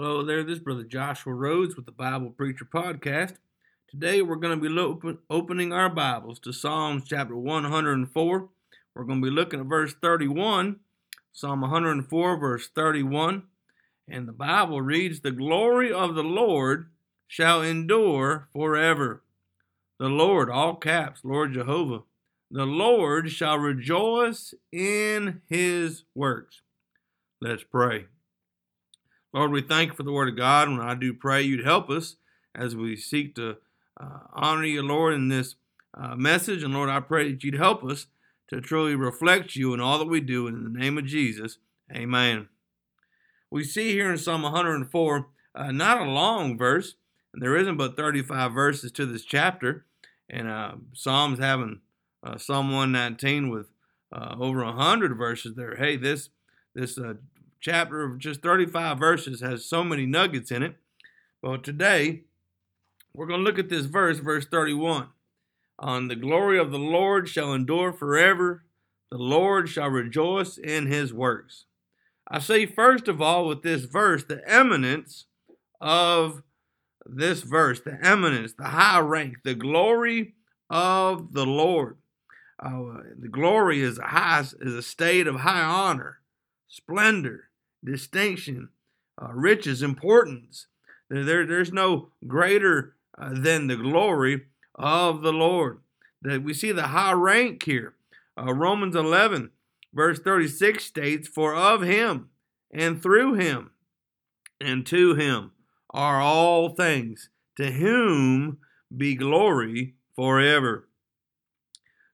Hello there, this is Brother Joshua Rhoades with the Bible Preacher Podcast. Today we're going to be lo- opening our Bibles to Psalms chapter 104. We're going to be looking at verse 31, Psalm 104, verse 31. And the Bible reads, The glory of the Lord shall endure forever. The Lord, all caps, Lord Jehovah, the Lord shall rejoice in his works. Let's pray. Lord, we thank you for the word of God. When I do pray, you'd help us as we seek to uh, honor you, Lord, in this uh, message. And Lord, I pray that you'd help us to truly reflect you in all that we do. And in the name of Jesus, amen. We see here in Psalm 104, uh, not a long verse, and there isn't but 35 verses to this chapter. And uh, Psalms having uh, Psalm 119 with uh, over 100 verses there. Hey, this this chapter of just 35 verses has so many nuggets in it. But today, we're going to look at this verse, verse 31. On the glory of the Lord shall endure forever, the Lord shall rejoice in his works. I see, first of all, with this verse, the eminence of this verse, the eminence, the high rank, the glory of the Lord. Uh, the glory is a high, is a state of high honor, splendor, distinction, uh, riches, importance. There, there's no greater uh, than the glory of the Lord. That we see the high rank here. Uh, Romans 11, verse 36 states, For of him and through him and to him are all things, to whom be glory forever.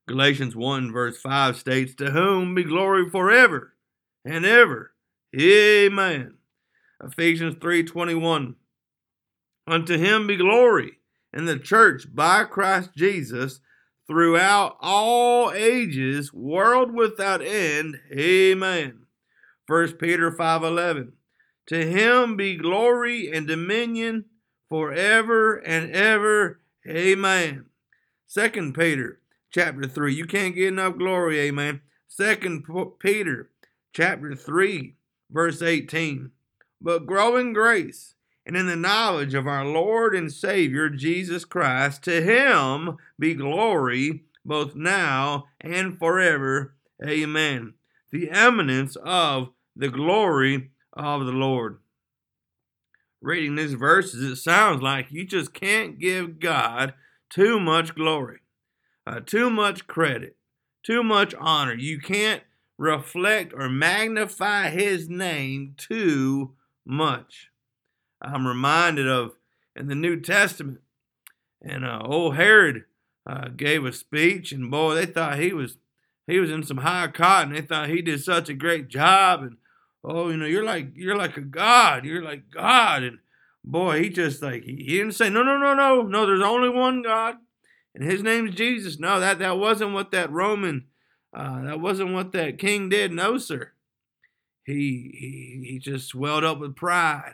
Galatians 1, verse 5 states, To whom be glory forever and ever. Amen. Ephesians 3:21 Unto him be glory in the church by Christ Jesus throughout all ages, world without end. Amen. 1 Peter 5:11 To him be glory and dominion forever and ever. Amen. 2 Peter chapter 3. You can't get enough glory, amen. 2 Peter chapter 3 verse 18. But grow in grace and in the knowledge of our Lord and Savior Jesus Christ. To him be glory both now and forever. Amen. The eminence of the glory of the Lord. Reading these verses, it sounds like you just can't give God too much glory, uh, too much credit, too much honor. You can't reflect or magnify his name too much. I'm reminded of in the New Testament, and uh, old Herod uh, gave a speech, and boy, they thought he was he was in some high cotton. They thought he did such a great job, and oh, you know, you're like you're like a god, you're like God, and boy, he just like he, he didn't say no, no, no, no, no. There's only one God, and His name's Jesus. No, that that wasn't what that Roman uh, that wasn't what that king did. No, sir. He, he, he just swelled up with pride.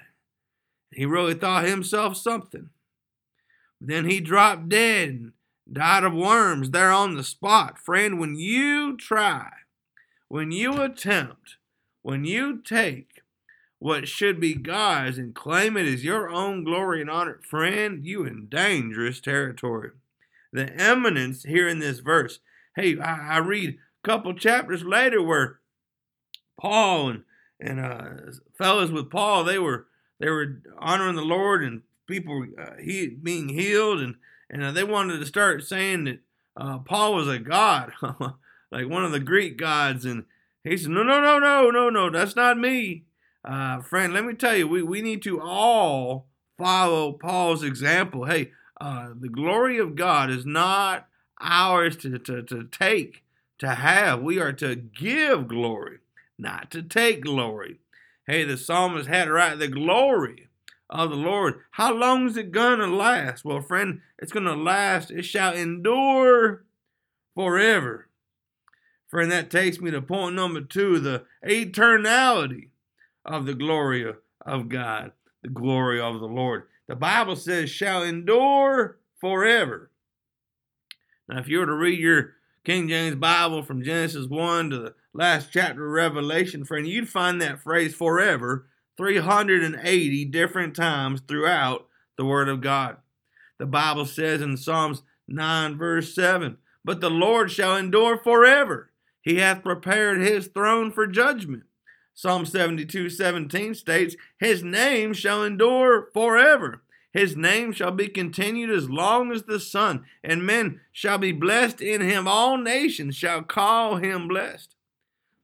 He really thought himself something. Then he dropped dead and died of worms there on the spot. Friend, when you try, when you attempt, when you take what should be God's and claim it as your own glory and honor, friend, you in dangerous territory. The eminence here in this verse. Hey, I, I read couple chapters later where Paul and and uh, fellows with Paul they were they were honoring the Lord and people uh, he being healed and and uh, they wanted to start saying that uh, Paul was a god like one of the Greek gods. And he said no no no no no no that's not me. Uh, friend let me tell you we, we need to all follow Paul's example. Hey uh, the glory of God is not ours to, to, to take to have. We are to give glory, not to take glory. Hey, the psalmist had right. The glory of the Lord. How long is it going to last? Well, friend, it's going to last. It shall endure forever. Friend, that takes me to point number two the eternality of the glory of God, the glory of the Lord. The Bible says, shall endure forever. Now, if you were to read your King James Bible from Genesis 1 to the last chapter of Revelation, friend, you'd find that phrase forever 380 different times throughout the Word of God. The Bible says in Psalms 9, verse 7, But the Lord shall endure forever. He hath prepared his throne for judgment. Psalm 72, 17 states, His name shall endure forever. His name shall be continued as long as the sun, and men shall be blessed in him. All nations shall call him blessed.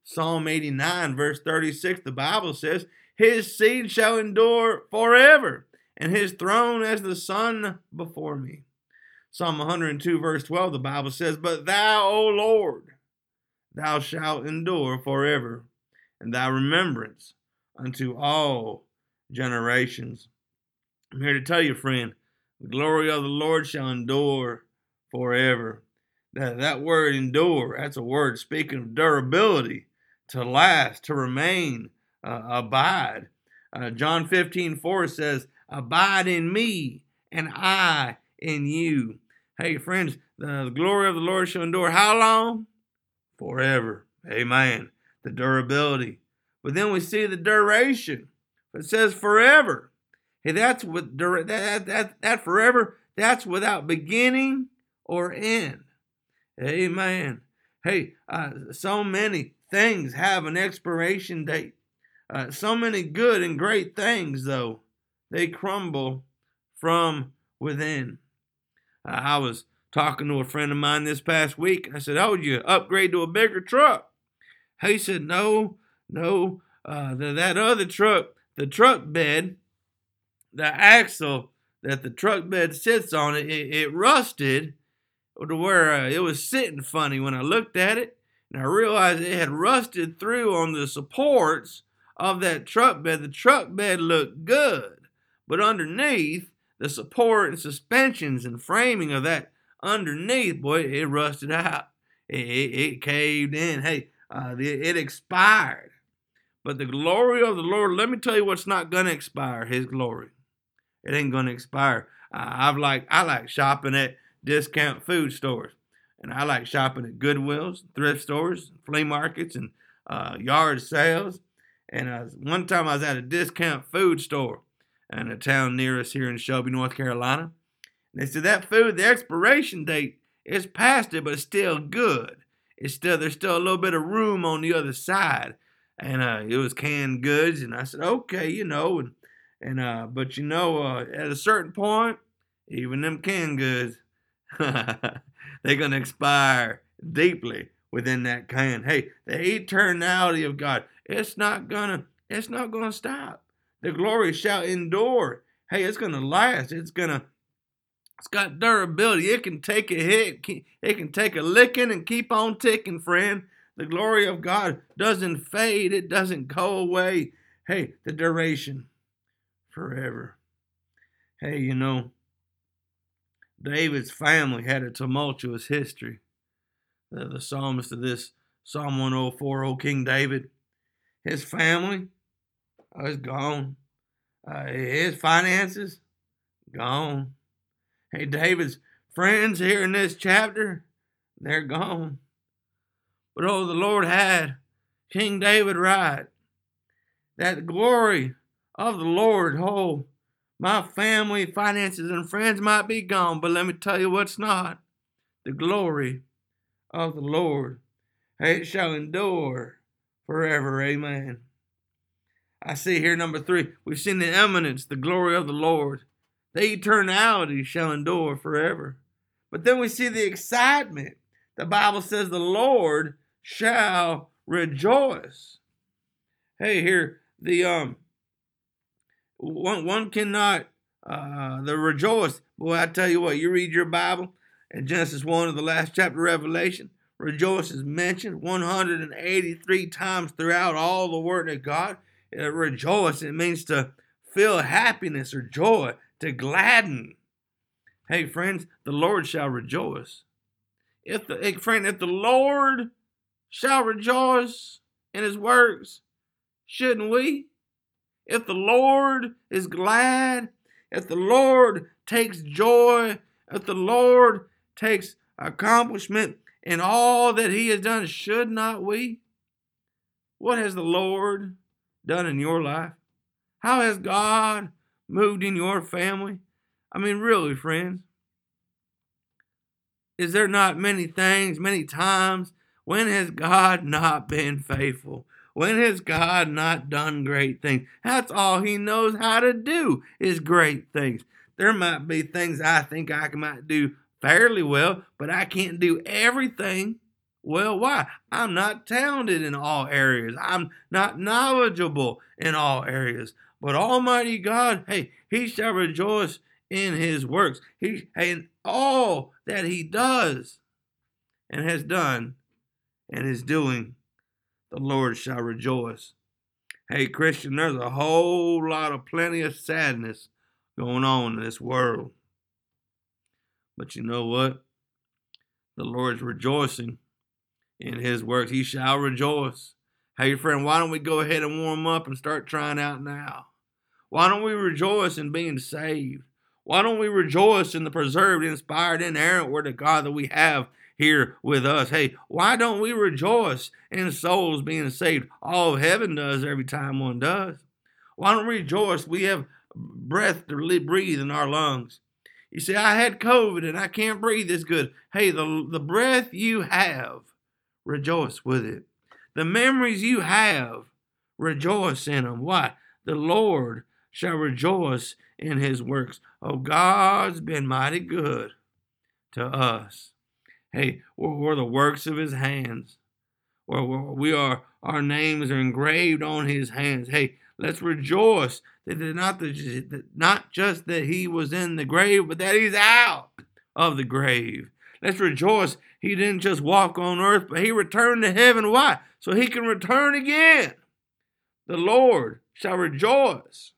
Psalm 89, verse 36, the Bible says, His seed shall endure forever, and his throne as the sun before me. Psalm 102, verse 12, the Bible says, But thou, O Lord, thou shalt endure forever, and thy remembrance unto all generations. I'm here to tell you, friend, the glory of the Lord shall endure forever. That, that word endure, that's a word speaking of durability, to last, to remain, uh, abide. Uh, John 15, 4 says, Abide in me, and I in you. Hey, friends, the, the glory of the Lord shall endure how long? Forever. Amen. The durability. But then we see the duration. It says forever. That's with that, that, that forever, that's without beginning or end. Amen. Hey, uh, so many things have an expiration date. Uh, so many good and great things, though, they crumble from within. Uh, I was talking to a friend of mine this past week. and I said, Oh, you upgrade to a bigger truck? He said, No, no. Uh, that other truck, the truck bed, the axle that the truck bed sits on, it, it, rusted to where uh, it was sitting funny when I looked at it. And I realized it had rusted through on the supports of that truck bed. The truck bed looked good, but underneath, the support and suspensions and framing of that underneath, boy, it rusted out. It, it, it caved in. Hey, uh, it, it expired. But the glory of the Lord, let me tell you what's not going to expire His glory. It ain't gonna expire. I've like I like shopping at discount food stores, and I like shopping at Goodwills, thrift stores, flea markets, and uh, yard sales. And one time I was at a discount food store in a town near us here in Shelby, North Carolina. And they said that food, the expiration date is past it, but it's still good. It's still there's still a little bit of room on the other side, and uh, it was canned goods. And I said, okay, you know, and and uh, but you know, uh, at a certain point, even them canned goods, they're gonna expire deeply within that can. Hey, the eternality of God, it's not gonna, it's not gonna stop. The glory shall endure. Hey, it's gonna last. It's gonna, it's got durability. It can take a hit. It can take a licking and keep on ticking, friend. The glory of God doesn't fade. It doesn't go away. Hey, the duration forever. Hey, you know, David's family had a tumultuous history. The, the psalmist of this Psalm 104, O King David, his family oh, is gone. Uh, his finances, gone. Hey, David's friends here in this chapter, they're gone. But oh, the Lord had King David right. That glory of the Lord. Oh, my family, finances, and friends might be gone, but let me tell you what's not the glory of the Lord. It shall endure forever. Amen. I see here number three, we've seen the eminence, the glory of the Lord. The eternality shall endure forever. But then we see the excitement. The Bible says the Lord shall rejoice. Hey, here the um one one cannot uh, the rejoice. Boy, I tell you what, you read your Bible in Genesis 1 of the last chapter Revelation, rejoice is mentioned 183 times throughout all the Word of God. Uh, rejoice, it means to feel happiness or joy, to gladden. Hey, friends, the Lord shall rejoice. If the hey, friend, if the Lord shall rejoice in his works, shouldn't we? If the Lord is glad, if the Lord takes joy, if the Lord takes accomplishment in all that He has done, should not we? What has the Lord done in your life? How has God moved in your family? I mean, really, friends. Is there not many things, many times? When has God not been faithful? When has God not done great things? That's all He knows how to do is great things. There might be things I think I might do fairly well, but I can't do everything well. Why? I'm not talented in all areas. I'm not knowledgeable in all areas. But Almighty God, hey, He shall rejoice in His works. He in all that He does and has done and is doing, the Lord shall rejoice. Hey, Christian, there's a whole lot of plenty of sadness going on in this world. But you know what? The Lord's rejoicing in his works. He shall rejoice. Hey, friend, why don't we go ahead and warm up and start trying out now? Why don't we rejoice in being saved? Why don't we rejoice in the preserved, inspired, inerrant word of God that we have here with us? Hey, why don't we rejoice in souls being saved? All of heaven does every time one does. Why don't we rejoice? We have breath to breathe in our lungs. You see, I had COVID and I can't breathe as good. Hey, the, the breath you have, rejoice with it. The memories you have, rejoice in them. Why? The Lord shall rejoice in his works. Oh, God's been mighty good to us. Hey, we're, we're the works of his hands. We're, we're, we are, our names are engraved on his hands. Hey, let's rejoice that not, the, not just that he was in the grave, but that he's out of the grave. Let's rejoice. He didn't just walk on earth, but he returned to heaven. Why? So he can return again. The Lord shall rejoice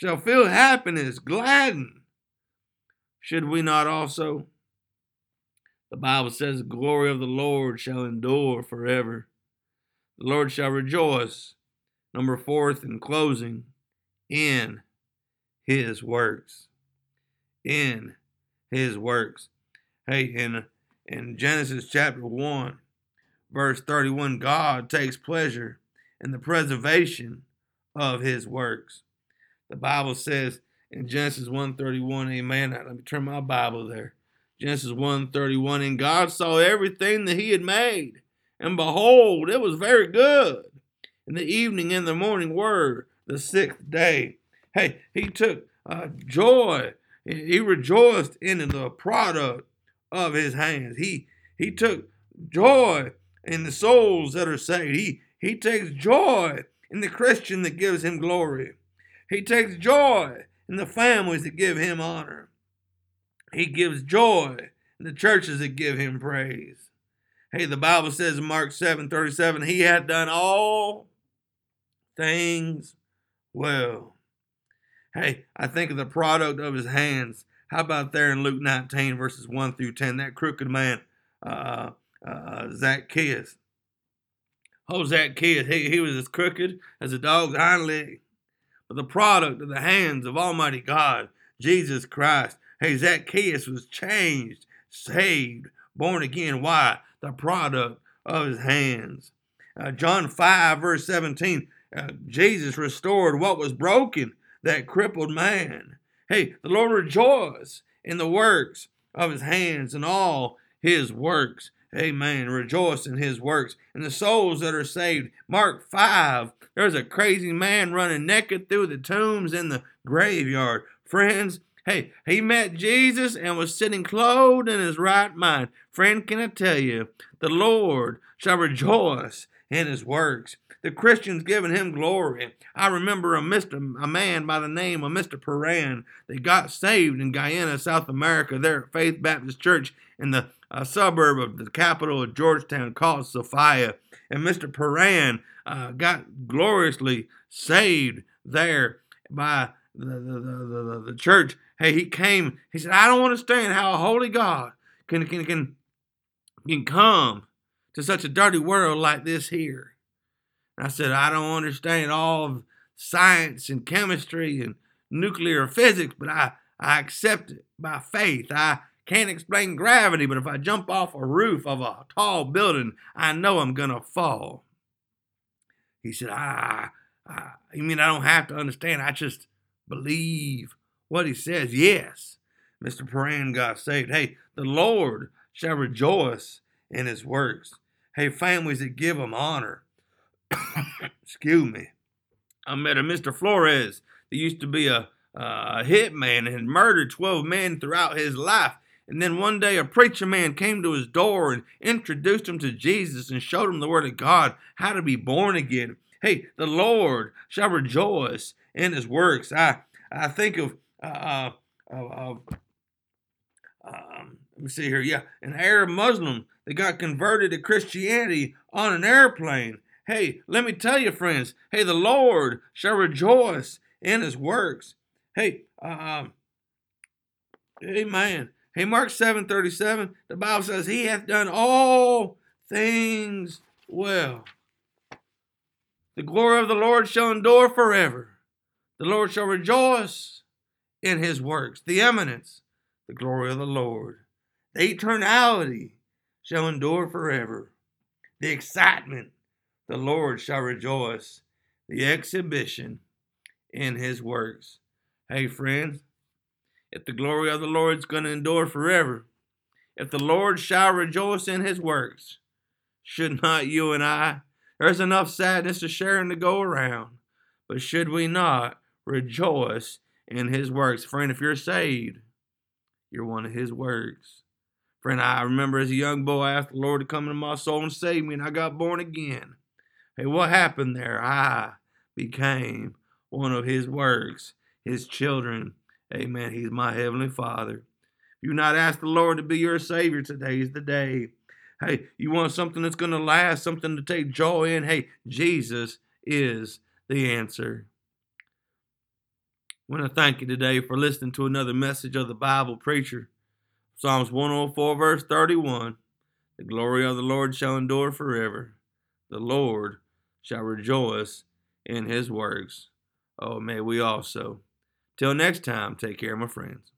shall feel happiness, gladden. Should we not also? The Bible says, The glory of the Lord shall endure forever. The Lord shall rejoice. Number fourth, in closing, in his works. In his works. Hey, in, in Genesis chapter 1, verse 31, God takes pleasure in the preservation of his works. The Bible says in Genesis 1:31, amen. Let me turn my Bible there. Genesis 1:31, and God saw everything that he had made, and behold, it was very good. In the evening and the morning were the sixth day. Hey, he took uh, joy. He rejoiced in the product of his hands. He he took joy in the souls that are saved. He he takes joy in the Christian that gives him glory. He takes joy in the families that give him honor. He gives joy the churches that give him praise. Hey, the Bible says in Mark 7 37, he had done all things well. Hey, I think of the product of his hands. How about there in Luke 19, verses 1 through 10, that crooked man, uh, uh, Zacchaeus. Oh, Zacchaeus, he, he was as crooked as a dog's hind leg but the product of the hands of Almighty God, Jesus Christ. Hey, Zacchaeus was changed, saved, born again. Why? The product of his hands. Uh, John 5, verse 17, uh, Jesus restored what was broken, that crippled man. Hey, the Lord rejoice in the works of his hands and all his works. Amen. Rejoice in his works. And the souls that are saved. Mark 5. There's a crazy man running naked through the tombs in the graveyard. Friends, hey, he met Jesus and was sitting clothed in his right mind. Friend, can I tell you, the Lord shall rejoice in his works. The Christians giving him glory. I remember a Mr. a man by the name of Mr. Paran that got saved in Guyana, South America, there at Faith Baptist Church in the a suburb of the capital of Georgetown called Sophia. And Mr. Paran uh, got gloriously saved there by the, the, the, the, the church. Hey, he came, he said, I don't understand how a holy God can, can, can, can come to such a dirty world like this here. And I said, I don't understand all of science and chemistry and nuclear physics, but I, I accept it by faith. I, can't explain gravity, but if I jump off a roof of a tall building, I know I'm going to fall. He said, I, I, you mean I don't have to understand? I just believe what he says. Yes, Mr. Paran got saved. Hey, the Lord shall rejoice in his works. Hey, families that give him honor. Excuse me. I met a Mr. Flores that used to be a, a hitman and had murdered 12 men throughout his life. And then one day a preacher man came to his door and introduced him to Jesus and showed him the Word of God, how to be born again. Hey, the Lord shall rejoice in his works. I, I think of, uh, uh, uh, um, let me see here. Yeah, an Arab Muslim that got converted to Christianity on an airplane. Hey, let me tell you, friends. Hey, the Lord shall rejoice in his works. Hey, um, amen. Hey, Mark 7 37, the Bible says, He hath done all things well. The glory of the Lord shall endure forever. The Lord shall rejoice in his works. The eminence, the glory of the Lord. The eternality shall endure forever. The excitement, the Lord shall rejoice. The exhibition in his works. Hey, friends, if the glory of the Lord is going to endure forever, if the Lord shall rejoice in his works, should not you and I? There's enough sadness to share and to go around. But should we not rejoice in his works? Friend, if you're saved, you're one of his works. Friend, I remember as a young boy, I asked the Lord to come into my soul and save me, and I got born again. Hey, what happened there? I became one of his works, his children. Amen. He's my heavenly Father. If you not ask the Lord to be your Savior, today is the day. Hey, you want something that's going to last, something to take joy in? Hey, Jesus is the answer. I want to thank you today for listening to another message of the Bible preacher. Psalms 104, verse 31. The glory of the Lord shall endure forever. The Lord shall rejoice in his works. Oh, may we also. Till next time, take care, my friends.